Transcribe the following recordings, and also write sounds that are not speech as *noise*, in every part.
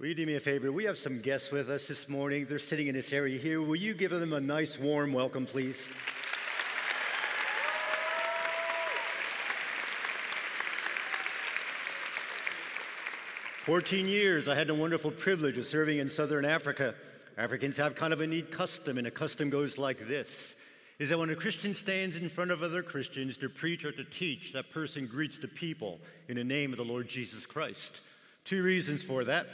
Will you do me a favor? We have some guests with us this morning. They're sitting in this area here. Will you give them a nice, warm welcome, please? Fourteen years, I had the wonderful privilege of serving in southern Africa. Africans have kind of a neat custom, and a custom goes like this is that when a Christian stands in front of other Christians to preach or to teach, that person greets the people in the name of the Lord Jesus Christ. Two reasons for that.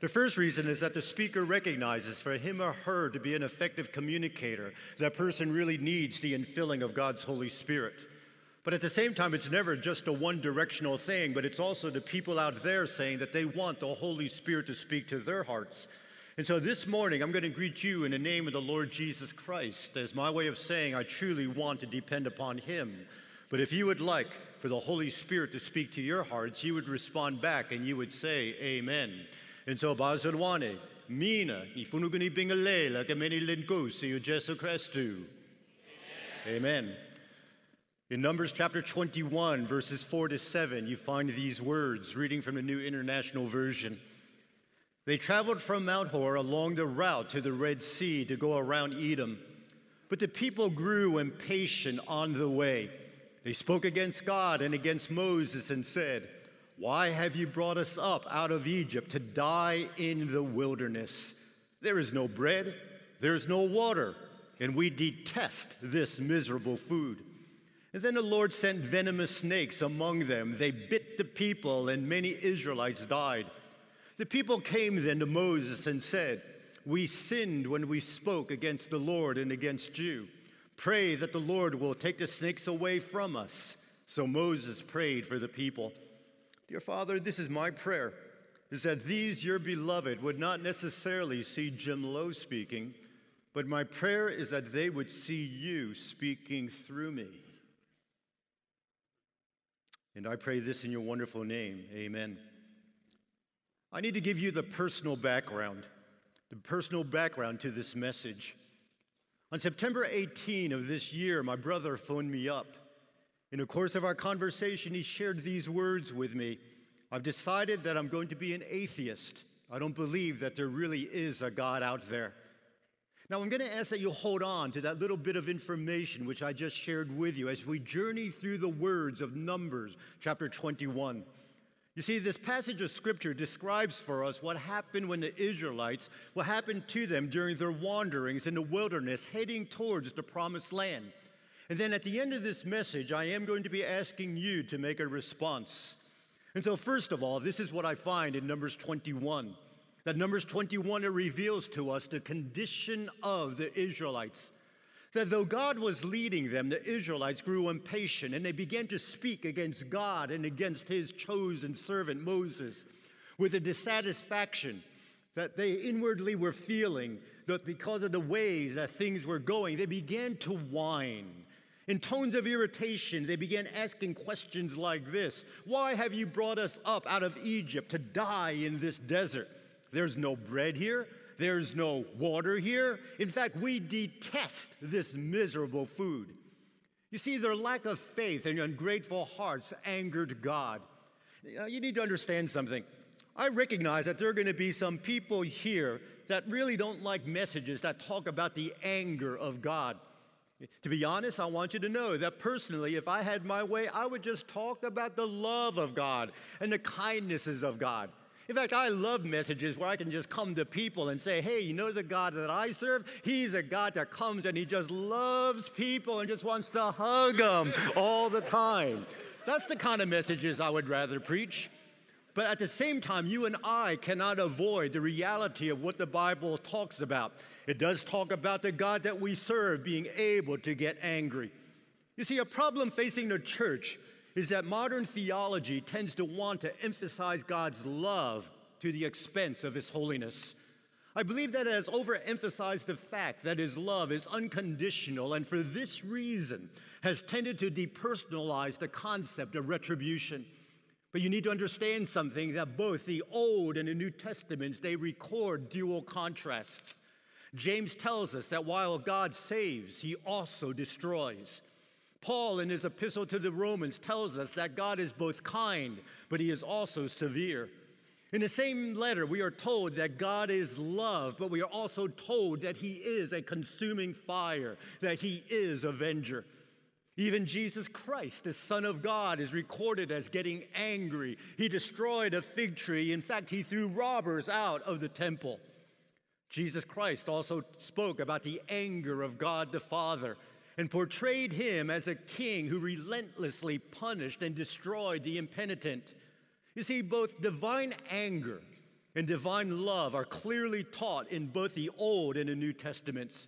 The first reason is that the speaker recognizes for him or her to be an effective communicator, that person really needs the infilling of God's Holy Spirit. But at the same time, it's never just a one directional thing, but it's also the people out there saying that they want the Holy Spirit to speak to their hearts. And so this morning, I'm going to greet you in the name of the Lord Jesus Christ as my way of saying I truly want to depend upon Him. But if you would like for the Holy Spirit to speak to your hearts, you would respond back and you would say, Amen. And so bazalwane, mina, ifunuguni bingalela kameni linkosi uJesu Kristu. Amen. In Numbers chapter 21, verses 4 to 7, you find these words, reading from the New International Version. They traveled from Mount Hor along the route to the Red Sea to go around Edom. But the people grew impatient on the way. They spoke against God and against Moses and said, why have you brought us up out of Egypt to die in the wilderness? There is no bread, there is no water, and we detest this miserable food. And then the Lord sent venomous snakes among them. They bit the people, and many Israelites died. The people came then to Moses and said, We sinned when we spoke against the Lord and against you. Pray that the Lord will take the snakes away from us. So Moses prayed for the people. Dear Father, this is my prayer is that these, your beloved, would not necessarily see Jim Lowe speaking, but my prayer is that they would see you speaking through me. And I pray this in your wonderful name. Amen. I need to give you the personal background, the personal background to this message. On September 18 of this year, my brother phoned me up in the course of our conversation, he shared these words with me I've decided that I'm going to be an atheist. I don't believe that there really is a God out there. Now, I'm going to ask that you hold on to that little bit of information which I just shared with you as we journey through the words of Numbers, chapter 21. You see, this passage of scripture describes for us what happened when the Israelites, what happened to them during their wanderings in the wilderness, heading towards the promised land. And then at the end of this message, I am going to be asking you to make a response. And so, first of all, this is what I find in Numbers 21. That Numbers 21 it reveals to us the condition of the Israelites. That though God was leading them, the Israelites grew impatient and they began to speak against God and against his chosen servant Moses with a dissatisfaction that they inwardly were feeling that because of the ways that things were going, they began to whine in tones of irritation, they began asking questions like this Why have you brought us up out of Egypt to die in this desert? There's no bread here. There's no water here. In fact, we detest this miserable food. You see, their lack of faith and ungrateful hearts angered God. Uh, you need to understand something. I recognize that there are going to be some people here that really don't like messages that talk about the anger of God. To be honest, I want you to know that personally, if I had my way, I would just talk about the love of God and the kindnesses of God. In fact, I love messages where I can just come to people and say, hey, you know the God that I serve? He's a God that comes and he just loves people and just wants to hug them all the time. That's the kind of messages I would rather preach. But at the same time, you and I cannot avoid the reality of what the Bible talks about. It does talk about the God that we serve being able to get angry. You see, a problem facing the church is that modern theology tends to want to emphasize God's love to the expense of his holiness. I believe that it has overemphasized the fact that his love is unconditional and for this reason has tended to depersonalize the concept of retribution. But you need to understand something that both the Old and the New Testaments, they record dual contrasts. James tells us that while God saves, he also destroys. Paul, in his epistle to the Romans, tells us that God is both kind, but he is also severe. In the same letter, we are told that God is love, but we are also told that He is a consuming fire, that He is avenger. Even Jesus Christ, the Son of God, is recorded as getting angry. He destroyed a fig tree. In fact, he threw robbers out of the temple. Jesus Christ also spoke about the anger of God the Father and portrayed him as a king who relentlessly punished and destroyed the impenitent. You see, both divine anger and divine love are clearly taught in both the Old and the New Testaments.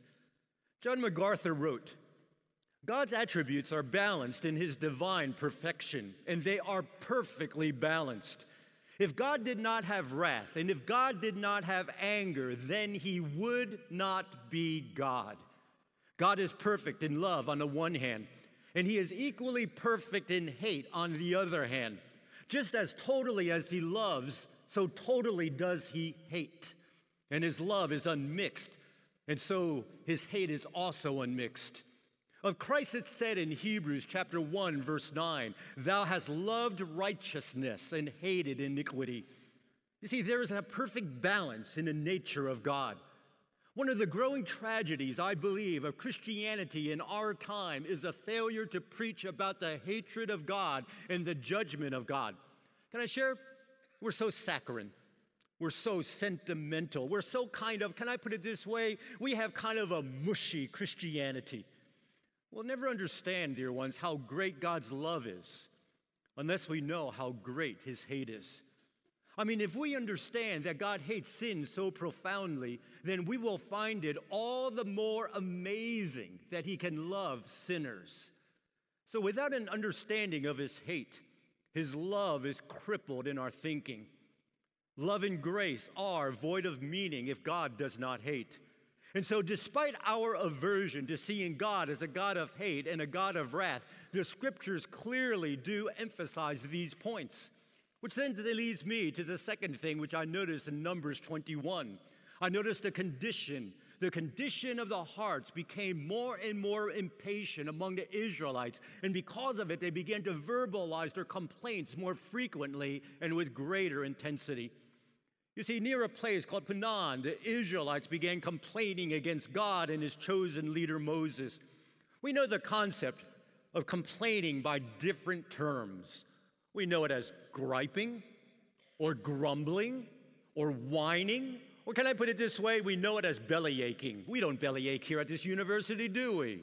John MacArthur wrote, God's attributes are balanced in his divine perfection, and they are perfectly balanced. If God did not have wrath, and if God did not have anger, then he would not be God. God is perfect in love on the one hand, and he is equally perfect in hate on the other hand. Just as totally as he loves, so totally does he hate. And his love is unmixed, and so his hate is also unmixed. Of Christ, it said in Hebrews chapter 1, verse 9, Thou hast loved righteousness and hated iniquity. You see, there is a perfect balance in the nature of God. One of the growing tragedies, I believe, of Christianity in our time is a failure to preach about the hatred of God and the judgment of God. Can I share? We're so saccharine. We're so sentimental. We're so kind of, can I put it this way? We have kind of a mushy Christianity. We'll never understand, dear ones, how great God's love is unless we know how great his hate is. I mean, if we understand that God hates sin so profoundly, then we will find it all the more amazing that He can love sinners. So, without an understanding of His hate, His love is crippled in our thinking. Love and grace are void of meaning if God does not hate. And so, despite our aversion to seeing God as a God of hate and a God of wrath, the scriptures clearly do emphasize these points. Which then leads me to the second thing, which I noticed in Numbers 21. I noticed the condition. The condition of the hearts became more and more impatient among the Israelites. And because of it, they began to verbalize their complaints more frequently and with greater intensity. You see, near a place called Paran, the Israelites began complaining against God and his chosen leader Moses. We know the concept of complaining by different terms. We know it as griping or grumbling or whining. Or can I put it this way? We know it as belly aching. We don't belly ache here at this university, do we?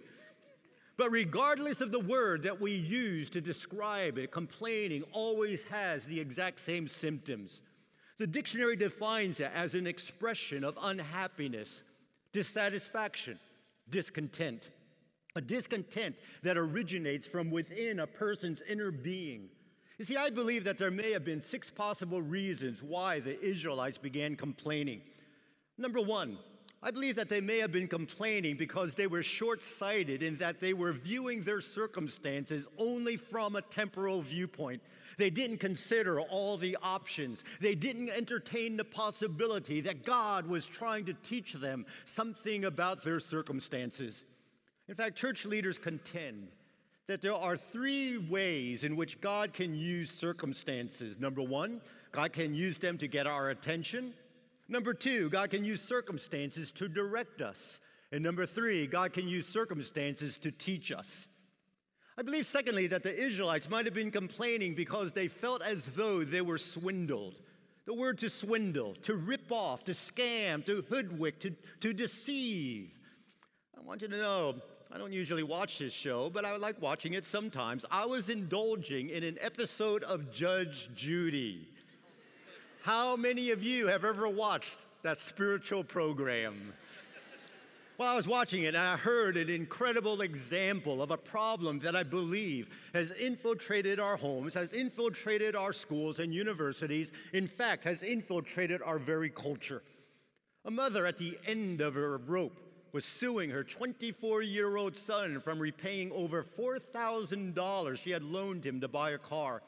But regardless of the word that we use to describe it, complaining always has the exact same symptoms. The dictionary defines it as an expression of unhappiness, dissatisfaction, discontent. A discontent that originates from within a person's inner being you see, I believe that there may have been six possible reasons why the Israelites began complaining. Number one, I believe that they may have been complaining because they were short sighted in that they were viewing their circumstances only from a temporal viewpoint. They didn't consider all the options. They didn't entertain the possibility that God was trying to teach them something about their circumstances. In fact, church leaders contend that there are three ways in which God can use circumstances. Number one, God can use them to get our attention. Number two, God can use circumstances to direct us. And number three, God can use circumstances to teach us. I believe, secondly, that the Israelites might have been complaining because they felt as though they were swindled. The word to swindle, to rip off, to scam, to hoodwink, to, to deceive. I want you to know I don't usually watch this show, but I like watching it sometimes. I was indulging in an episode of Judge Judy. How many of you have ever watched that spiritual program? Well, I was watching it and I heard an incredible example of a problem that I believe has infiltrated our homes, has infiltrated our schools and universities, in fact, has infiltrated our very culture. A mother at the end of her rope was suing her 24 year old son from repaying over $4,000 she had loaned him to buy a car.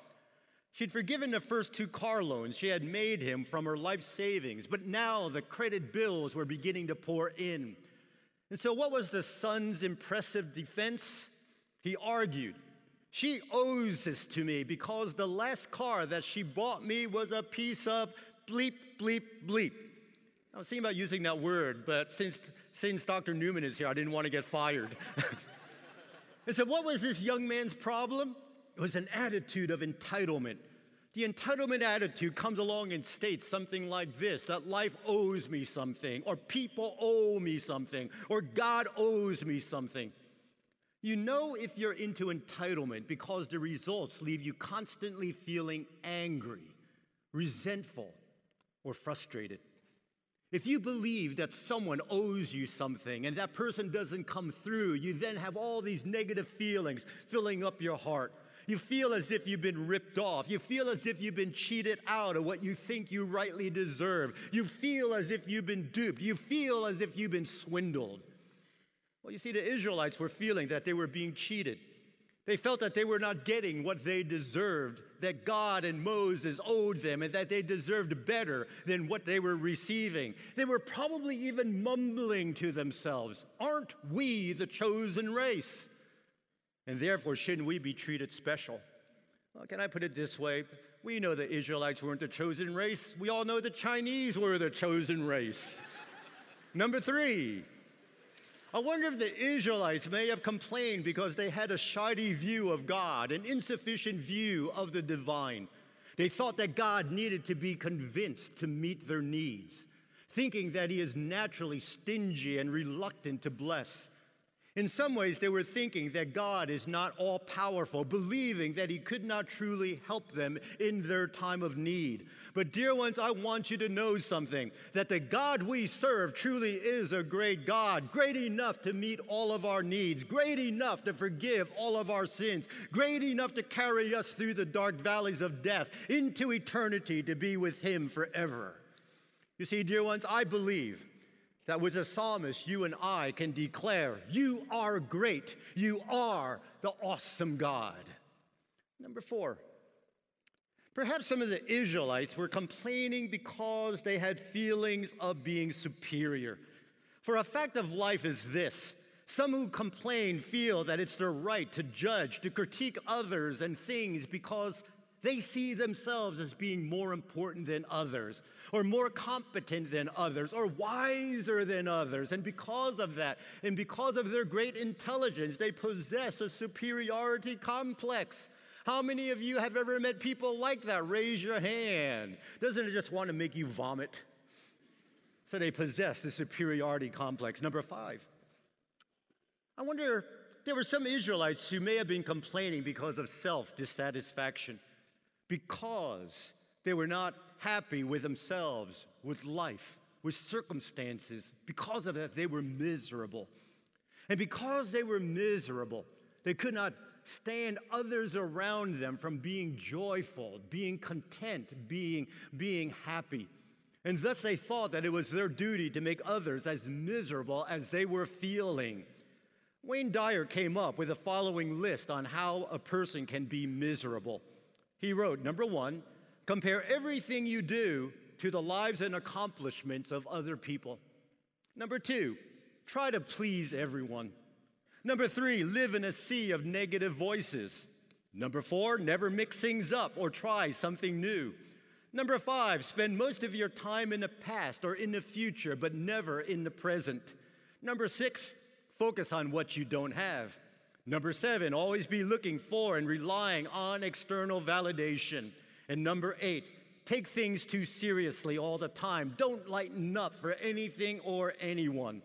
She'd forgiven the first two car loans she had made him from her life savings, but now the credit bills were beginning to pour in. And so, what was the son's impressive defense? He argued, She owes this to me because the last car that she bought me was a piece of bleep, bleep, bleep. I was thinking about using that word, but since, since Dr. Newman is here, I didn't want to get fired. *laughs* and so, what was this young man's problem? It was an attitude of entitlement. The entitlement attitude comes along and states something like this that life owes me something, or people owe me something, or God owes me something. You know if you're into entitlement because the results leave you constantly feeling angry, resentful, or frustrated. If you believe that someone owes you something and that person doesn't come through, you then have all these negative feelings filling up your heart. You feel as if you've been ripped off. You feel as if you've been cheated out of what you think you rightly deserve. You feel as if you've been duped. You feel as if you've been swindled. Well, you see, the Israelites were feeling that they were being cheated. They felt that they were not getting what they deserved, that God and Moses owed them, and that they deserved better than what they were receiving. They were probably even mumbling to themselves, Aren't we the chosen race? And therefore, shouldn't we be treated special? Well, can I put it this way? We know the Israelites weren't the chosen race. We all know the Chinese were the chosen race. *laughs* Number three, I wonder if the Israelites may have complained because they had a shoddy view of God, an insufficient view of the divine. They thought that God needed to be convinced to meet their needs, thinking that He is naturally stingy and reluctant to bless. In some ways, they were thinking that God is not all powerful, believing that He could not truly help them in their time of need. But, dear ones, I want you to know something that the God we serve truly is a great God, great enough to meet all of our needs, great enough to forgive all of our sins, great enough to carry us through the dark valleys of death into eternity to be with Him forever. You see, dear ones, I believe that with a psalmist, you and I can declare, You are great. You are the awesome God. Number four, perhaps some of the Israelites were complaining because they had feelings of being superior. For a fact of life is this some who complain feel that it's their right to judge, to critique others and things because they see themselves as being more important than others, or more competent than others, or wiser than others. And because of that, and because of their great intelligence, they possess a superiority complex. How many of you have ever met people like that? Raise your hand. Doesn't it just want to make you vomit? So they possess the superiority complex. Number five. I wonder, there were some Israelites who may have been complaining because of self dissatisfaction because they were not happy with themselves, with life, with circumstances. Because of that, they were miserable. And because they were miserable, they could not stand others around them from being joyful, being content, being, being happy. And thus they thought that it was their duty to make others as miserable as they were feeling. Wayne Dyer came up with the following list on how a person can be miserable. He wrote, number one, compare everything you do to the lives and accomplishments of other people. Number two, try to please everyone. Number three, live in a sea of negative voices. Number four, never mix things up or try something new. Number five, spend most of your time in the past or in the future, but never in the present. Number six, focus on what you don't have. Number seven, always be looking for and relying on external validation. And number eight, take things too seriously all the time. Don't lighten up for anything or anyone.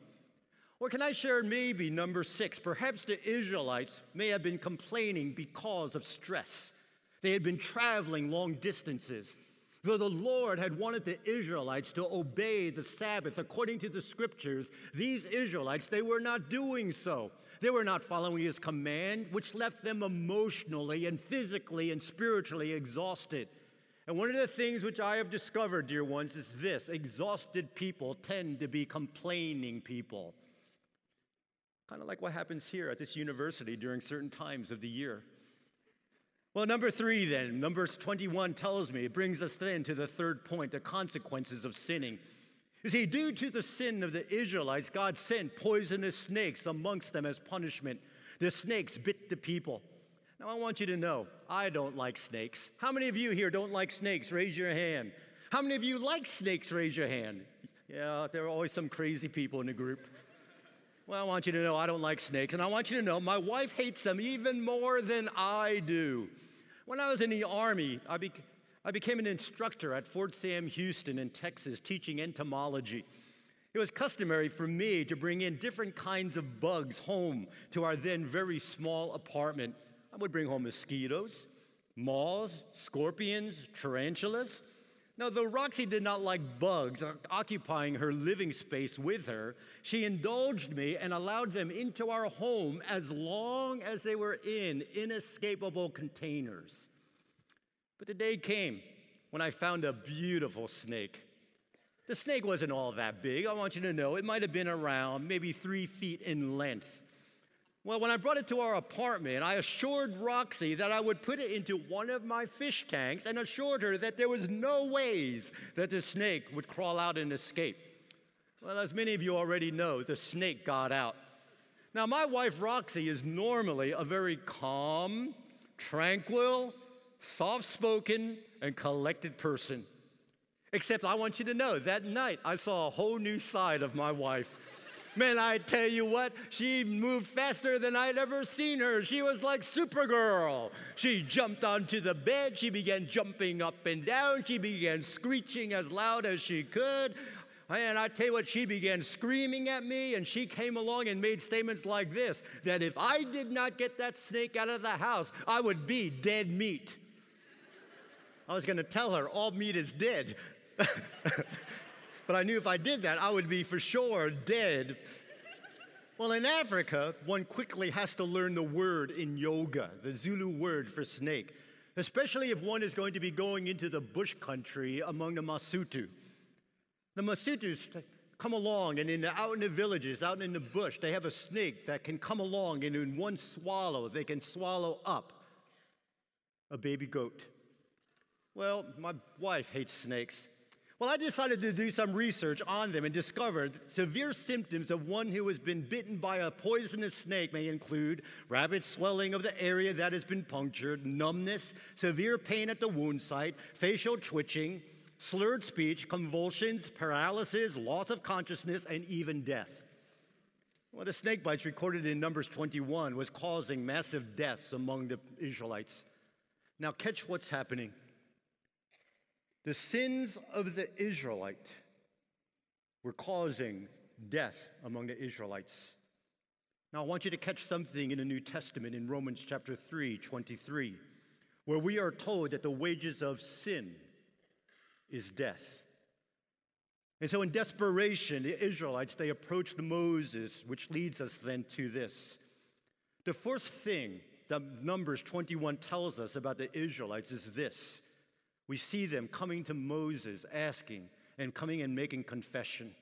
Or can I share maybe number six? Perhaps the Israelites may have been complaining because of stress. They had been traveling long distances. Though the Lord had wanted the Israelites to obey the Sabbath according to the scriptures, these Israelites, they were not doing so. They were not following his command, which left them emotionally and physically and spiritually exhausted. And one of the things which I have discovered, dear ones, is this exhausted people tend to be complaining people. Kind of like what happens here at this university during certain times of the year. Well, number three, then, Numbers 21 tells me, it brings us then to the third point the consequences of sinning. You see, due to the sin of the Israelites, God sent poisonous snakes amongst them as punishment. The snakes bit the people. Now, I want you to know, I don't like snakes. How many of you here don't like snakes? Raise your hand. How many of you like snakes? Raise your hand. Yeah, there are always some crazy people in the group. Well, I want you to know I don't like snakes, and I want you to know my wife hates them even more than I do. When I was in the Army, I, be- I became an instructor at Fort Sam Houston in Texas teaching entomology. It was customary for me to bring in different kinds of bugs home to our then very small apartment. I would bring home mosquitoes, moths, scorpions, tarantulas. Now, though Roxy did not like bugs occupying her living space with her, she indulged me and allowed them into our home as long as they were in inescapable containers. But the day came when I found a beautiful snake the snake wasn't all that big. I want you to know it might have been around maybe three feet in length. Well, when I brought it to our apartment, I assured Roxy that I would put it into one of my fish tanks and assured her that there was no ways that the snake would crawl out and escape. Well, as many of you already know, the snake got out. Now, my wife Roxy is normally a very calm, tranquil, soft spoken, and collected person. Except I want you to know that night I saw a whole new side of my wife. Man, I tell you what, she moved faster than I'd ever seen her. She was like Supergirl. She jumped onto the bed. She began jumping up and down. She began screeching as loud as she could. And I tell you what, she began screaming at me, and she came along and made statements like this that if I did not get that snake out of the house, I would be dead meat. I was going to tell her, all meat is dead. but I knew if I did that, I would be for sure dead. Well, in Africa, one quickly has to learn the word inyoka, the Zulu word for snake, especially if one is going to be going into the bush country among the Masutu. The Masutus come along, and in the, out in the villages, out in the bush, they have a snake that can come along, and in one swallow, they can swallow up a baby goat. Well, my wife hates snakes. Well, I decided to do some research on them and discovered severe symptoms of one who has been bitten by a poisonous snake may include rapid swelling of the area that has been punctured, numbness, severe pain at the wound site, facial twitching, slurred speech, convulsions, paralysis, loss of consciousness, and even death. Well, the snake bites recorded in Numbers 21 was causing massive deaths among the Israelites. Now, catch what's happening. The sins of the Israelite were causing death among the Israelites. Now, I want you to catch something in the New Testament in Romans chapter 3, 23, where we are told that the wages of sin is death. And so, in desperation, the Israelites, they approached Moses, which leads us then to this. The first thing that Numbers 21 tells us about the Israelites is this we see them coming to Moses, asking and coming and making confession.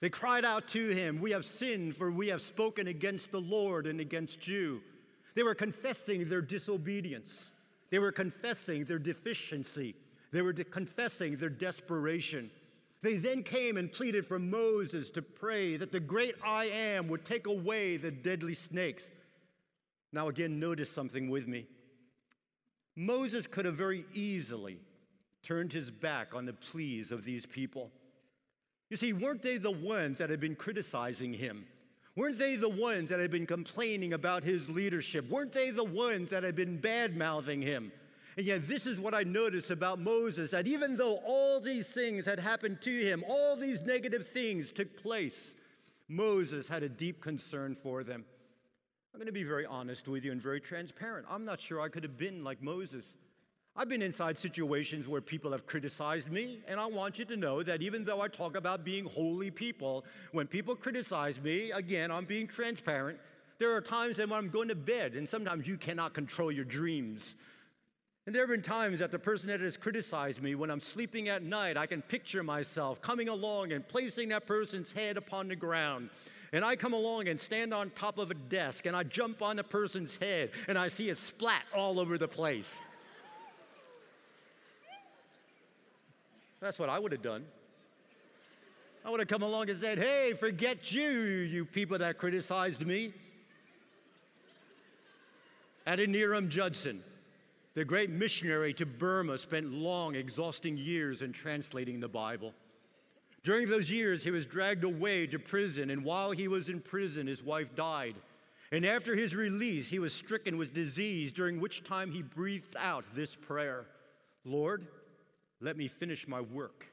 They cried out to him, We have sinned, for we have spoken against the Lord and against you. They were confessing their disobedience. They were confessing their deficiency. They were de- confessing their desperation. They then came and pleaded for Moses to pray that the great I am would take away the deadly snakes. Now, again, notice something with me. Moses could have very easily turned his back on the pleas of these people. You see, weren't they the ones that had been criticizing him? Weren't they the ones that had been complaining about his leadership? Weren't they the ones that had been bad mouthing him? And yet, this is what I notice about Moses that even though all these things had happened to him, all these negative things took place, Moses had a deep concern for them. I'm going to be very honest with you and very transparent. I'm not sure I could have been like Moses. I've been inside situations where people have criticized me, and I want you to know that even though I talk about being holy people, when people criticize me, again, I'm being transparent. There are times when I'm going to bed, and sometimes you cannot control your dreams. And there have been times that the person that has criticized me, when I'm sleeping at night, I can picture myself coming along and placing that person's head upon the ground and I come along and stand on top of a desk and I jump on a person's head and I see it splat all over the place. That's what I would have done. I would have come along and said, Hey, forget you, you people that criticized me. Adoniram Judson, the great missionary to Burma, spent long, exhausting years in translating the Bible. During those years, he was dragged away to prison, and while he was in prison, his wife died. And after his release, he was stricken with disease, during which time he breathed out this prayer Lord, let me finish my work.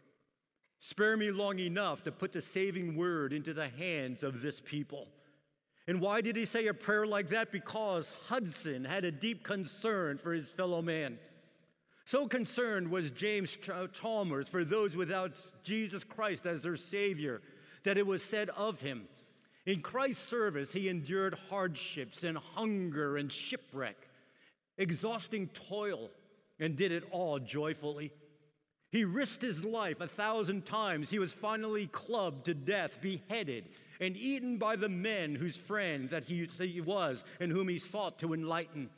Spare me long enough to put the saving word into the hands of this people. And why did he say a prayer like that? Because Hudson had a deep concern for his fellow man. So concerned was James Chalmers for those without Jesus Christ as their Savior that it was said of him in Christ's service, he endured hardships and hunger and shipwreck, exhausting toil, and did it all joyfully. He risked his life a thousand times. He was finally clubbed to death, beheaded, and eaten by the men whose friend that he, he was and whom he sought to enlighten.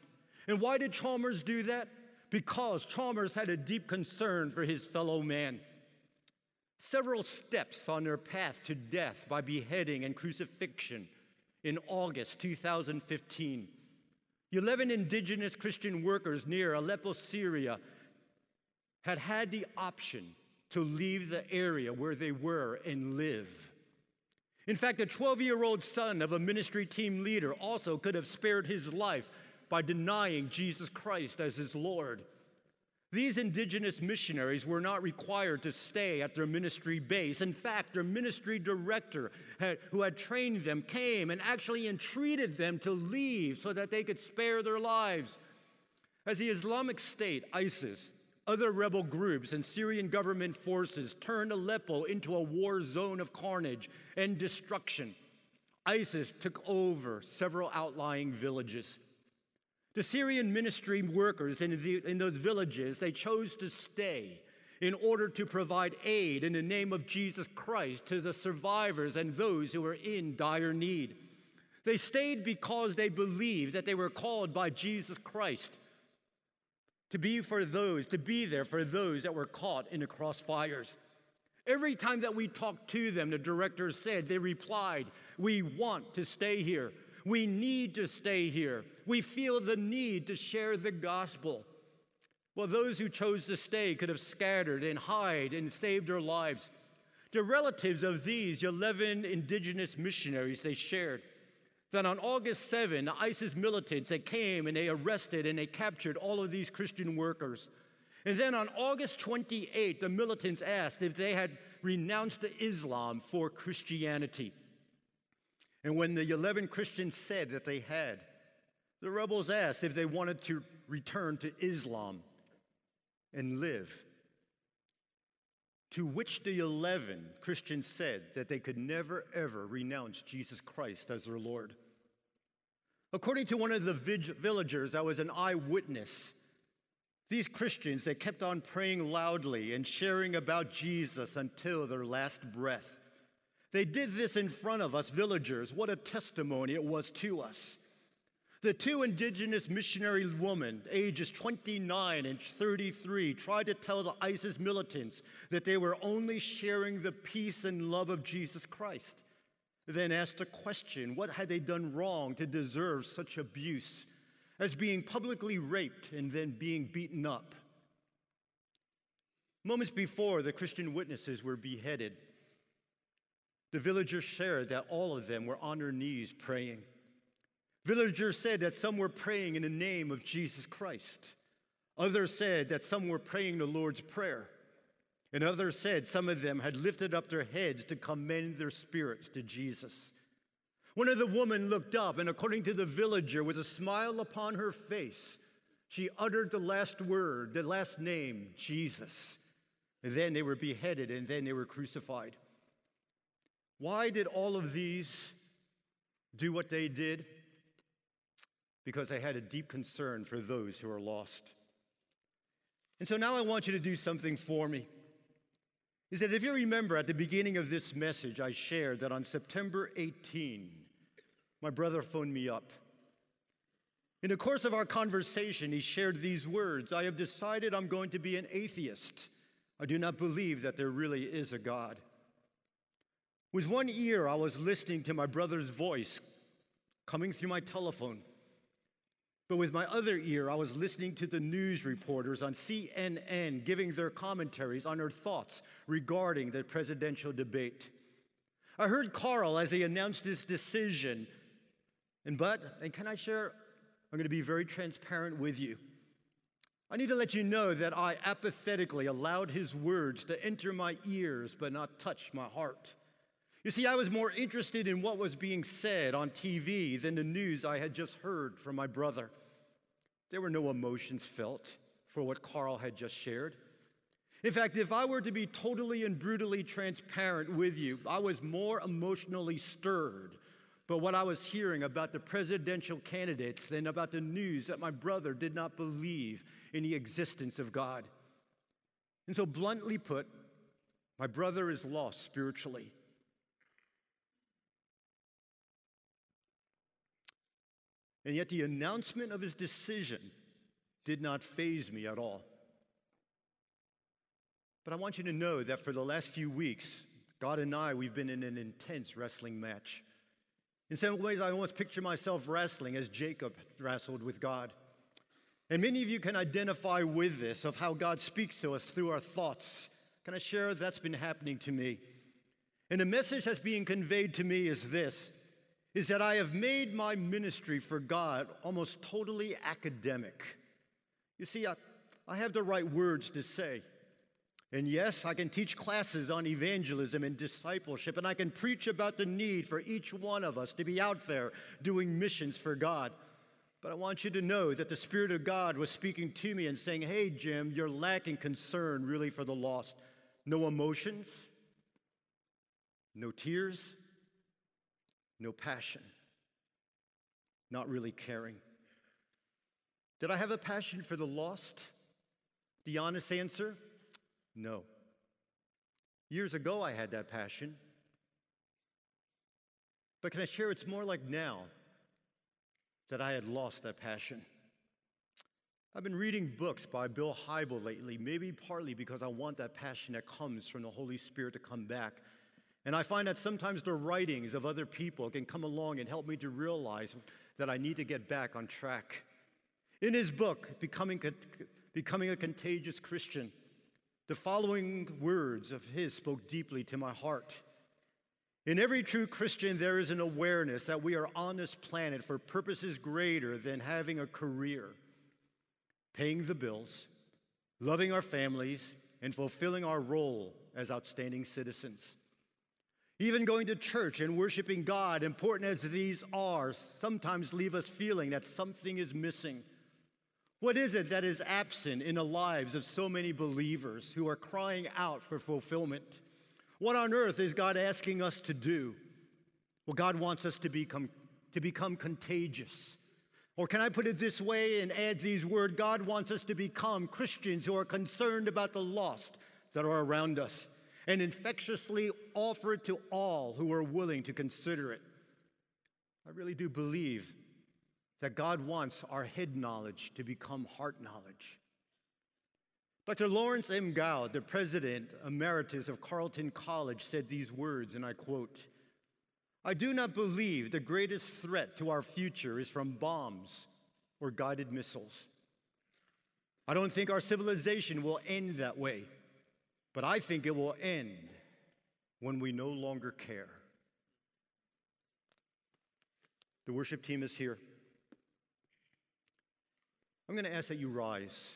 And why did Chalmers do that? Because Chalmers had a deep concern for his fellow man several steps on their path to death by beheading and crucifixion in August 2015. 11 indigenous Christian workers near Aleppo, Syria, had had the option to leave the area where they were and live. In fact, a 12 year old son of a ministry team leader also could have spared his life by denying Jesus Christ as his Lord. These indigenous missionaries were not required to stay at their ministry base. In fact, their ministry director, had, who had trained them, came and actually entreated them to leave so that they could spare their lives. As the Islamic State, ISIS, other rebel groups, and Syrian government forces turned Aleppo into a war zone of carnage and destruction, ISIS took over several outlying villages. The Syrian ministry workers in, the, in those villages, they chose to stay in order to provide aid in the name of Jesus Christ to the survivors and those who were in dire need. They stayed because they believed that they were called by Jesus Christ to be for those, to be there for those that were caught in the crossfires. Every time that we talked to them, the director said, they replied, We want to stay here. We need to stay here. We feel the need to share the gospel. Well, those who chose to stay could have scattered and hide and saved their lives. The relatives of these 11 indigenous missionaries, they shared that on August 7, the ISIS militants, they came and they arrested and they captured all of these Christian workers. And then on August 28, the militants asked if they had renounced Islam for Christianity. And when the 11 Christians said that they had, the rebels asked if they wanted to return to Islam and live. To which the 11 Christians said that they could never, ever renounce Jesus Christ as their Lord. According to one of the villagers, I was an eyewitness. These Christians, they kept on praying loudly and sharing about Jesus until their last breath. They did this in front of us villagers. What a testimony it was to us. The two indigenous missionary women, ages 29 and 33, tried to tell the ISIS militants that they were only sharing the peace and love of Jesus Christ. Then asked a question what had they done wrong to deserve such abuse as being publicly raped and then being beaten up? Moments before, the Christian witnesses were beheaded. The villagers shared that all of them were on their knees praying. Villagers said that some were praying in the name of Jesus Christ. Others said that some were praying the Lord's Prayer. And others said some of them had lifted up their heads to commend their spirits to Jesus. One of the women looked up, and according to the villager, with a smile upon her face, she uttered the last word, the last name, Jesus. And then they were beheaded, and then they were crucified. Why did all of these do what they did? Because they had a deep concern for those who are lost. And so now I want you to do something for me. Is that if you remember at the beginning of this message, I shared that on September 18, my brother phoned me up. In the course of our conversation, he shared these words I have decided I'm going to be an atheist. I do not believe that there really is a God. With one ear, I was listening to my brother's voice coming through my telephone. But with my other ear, I was listening to the news reporters on CNN giving their commentaries on their thoughts regarding the presidential debate. I heard Carl as he announced his decision. And but, and can I share? I'm going to be very transparent with you. I need to let you know that I apathetically allowed his words to enter my ears but not touch my heart. You see, I was more interested in what was being said on TV than the news I had just heard from my brother. There were no emotions felt for what Carl had just shared. In fact, if I were to be totally and brutally transparent with you, I was more emotionally stirred by what I was hearing about the presidential candidates than about the news that my brother did not believe in the existence of God. And so, bluntly put, my brother is lost spiritually. And yet, the announcement of his decision did not faze me at all. But I want you to know that for the last few weeks, God and I, we've been in an intense wrestling match. In some ways, I almost picture myself wrestling as Jacob wrestled with God. And many of you can identify with this of how God speaks to us through our thoughts. Can I share that's been happening to me? And the message that's being conveyed to me is this is that I have made my ministry for God almost totally academic. You see, I, I have the right words to say. And yes, I can teach classes on evangelism and discipleship, and I can preach about the need for each one of us to be out there doing missions for God. But I want you to know that the Spirit of God was speaking to me and saying, Hey, Jim, you're lacking concern really for the lost. No emotions, no tears, no passion, not really caring. Did I have a passion for the lost? The honest answer no. Years ago, I had that passion. But can I share it's more like now that I had lost that passion? I've been reading books by Bill Hybel lately, maybe partly because I want that passion that comes from the Holy Spirit to come back and I find that sometimes the writings of other people can come along and help me to realize that I need to get back on track. In his book, Becoming, Becoming a Contagious Christian, the following words of his spoke deeply to my heart. In every true Christian, there is an awareness that we are on this planet for purposes greater than having a career, paying the bills, loving our families, and fulfilling our role as outstanding citizens. Even going to church and worshiping God, important as these are, sometimes leave us feeling that something is missing. What is it that is absent in the lives of so many believers who are crying out for fulfillment? What on earth is God asking us to do? Well, God wants us to become, to become contagious. Or can I put it this way and add these words? God wants us to become Christians who are concerned about the lost that are around us and infectiously offer it to all who are willing to consider it. I really do believe that God wants our head knowledge to become heart knowledge. Dr. Lawrence M. Gould, the president emeritus of Carleton College, said these words, and I quote I do not believe the greatest threat to our future is from bombs or guided missiles. I don't think our civilization will end that way. But I think it will end when we no longer care. The worship team is here. I'm going to ask that you rise.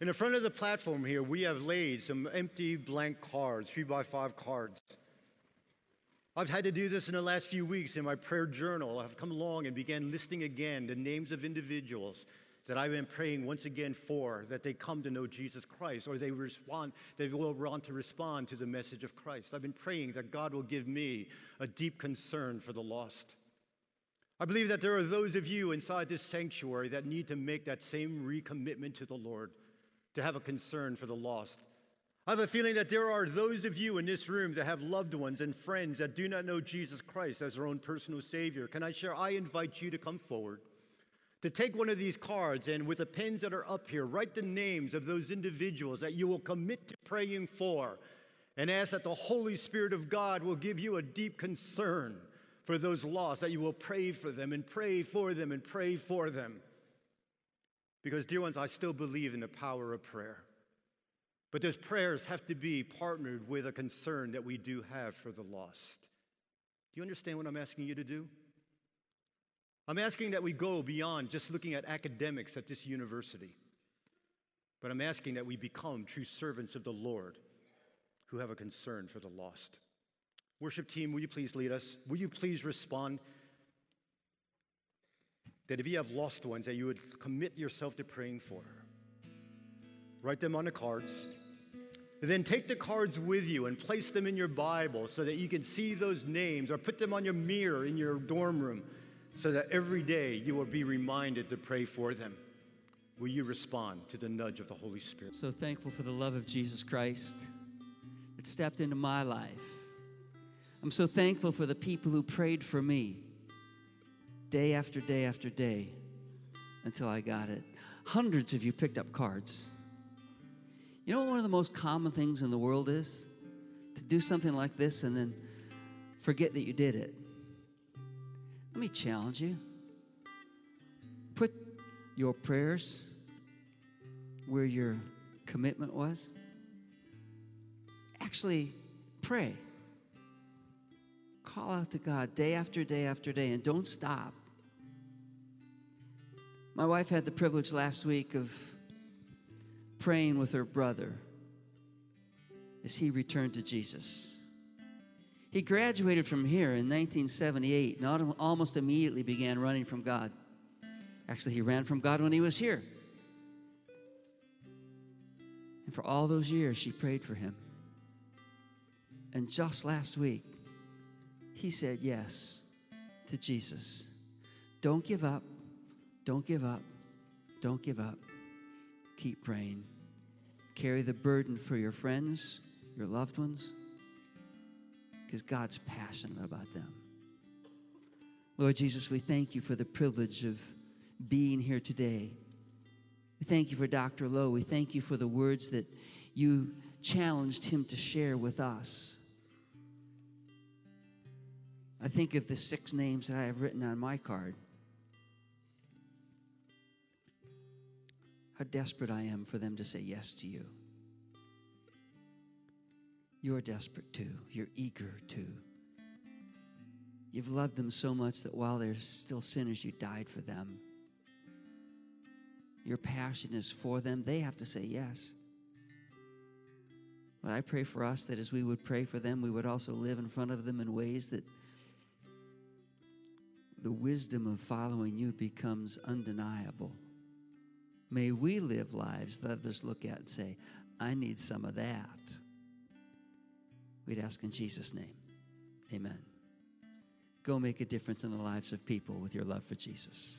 In the front of the platform here, we have laid some empty blank cards, three by five cards. I've had to do this in the last few weeks in my prayer journal. I've come along and began listing again the names of individuals that I've been praying once again for, that they come to know Jesus Christ or they respond, they will want to respond to the message of Christ. I've been praying that God will give me a deep concern for the lost. I believe that there are those of you inside this sanctuary that need to make that same recommitment to the Lord, to have a concern for the lost. I have a feeling that there are those of you in this room that have loved ones and friends that do not know Jesus Christ as their own personal Savior. Can I share? I invite you to come forward to take one of these cards and with the pens that are up here, write the names of those individuals that you will commit to praying for and ask that the Holy Spirit of God will give you a deep concern for those lost, that you will pray for them and pray for them and pray for them. Because, dear ones, I still believe in the power of prayer. But those prayers have to be partnered with a concern that we do have for the lost. Do you understand what I'm asking you to do? I'm asking that we go beyond just looking at academics at this university, but I'm asking that we become true servants of the Lord who have a concern for the lost. Worship team, will you please lead us? Will you please respond? That if you have lost ones, that you would commit yourself to praying for. Write them on the cards. Then take the cards with you and place them in your Bible so that you can see those names or put them on your mirror in your dorm room so that every day you will be reminded to pray for them. Will you respond to the nudge of the Holy Spirit? So thankful for the love of Jesus Christ that stepped into my life. I'm so thankful for the people who prayed for me day after day after day until I got it. Hundreds of you picked up cards. You know what one of the most common things in the world is? To do something like this and then forget that you did it. Let me challenge you. Put your prayers where your commitment was. Actually, pray. Call out to God day after day after day and don't stop. My wife had the privilege last week of praying with her brother as he returned to Jesus. He graduated from here in 1978 and almost immediately began running from God. Actually, he ran from God when he was here. And for all those years, she prayed for him. And just last week, he said yes to Jesus. Don't give up. Don't give up. Don't give up. Keep praying. Carry the burden for your friends, your loved ones because God's passionate about them. Lord Jesus, we thank you for the privilege of being here today. We thank you for Dr. Lowe. We thank you for the words that you challenged him to share with us. I think of the six names that I have written on my card. How desperate I am for them to say yes to you. You're desperate too. You're eager too. You've loved them so much that while they're still sinners, you died for them. Your passion is for them. They have to say yes. But I pray for us that as we would pray for them, we would also live in front of them in ways that the wisdom of following you becomes undeniable. May we live lives that others look at and say, I need some of that. We'd ask in Jesus' name. Amen. Go make a difference in the lives of people with your love for Jesus.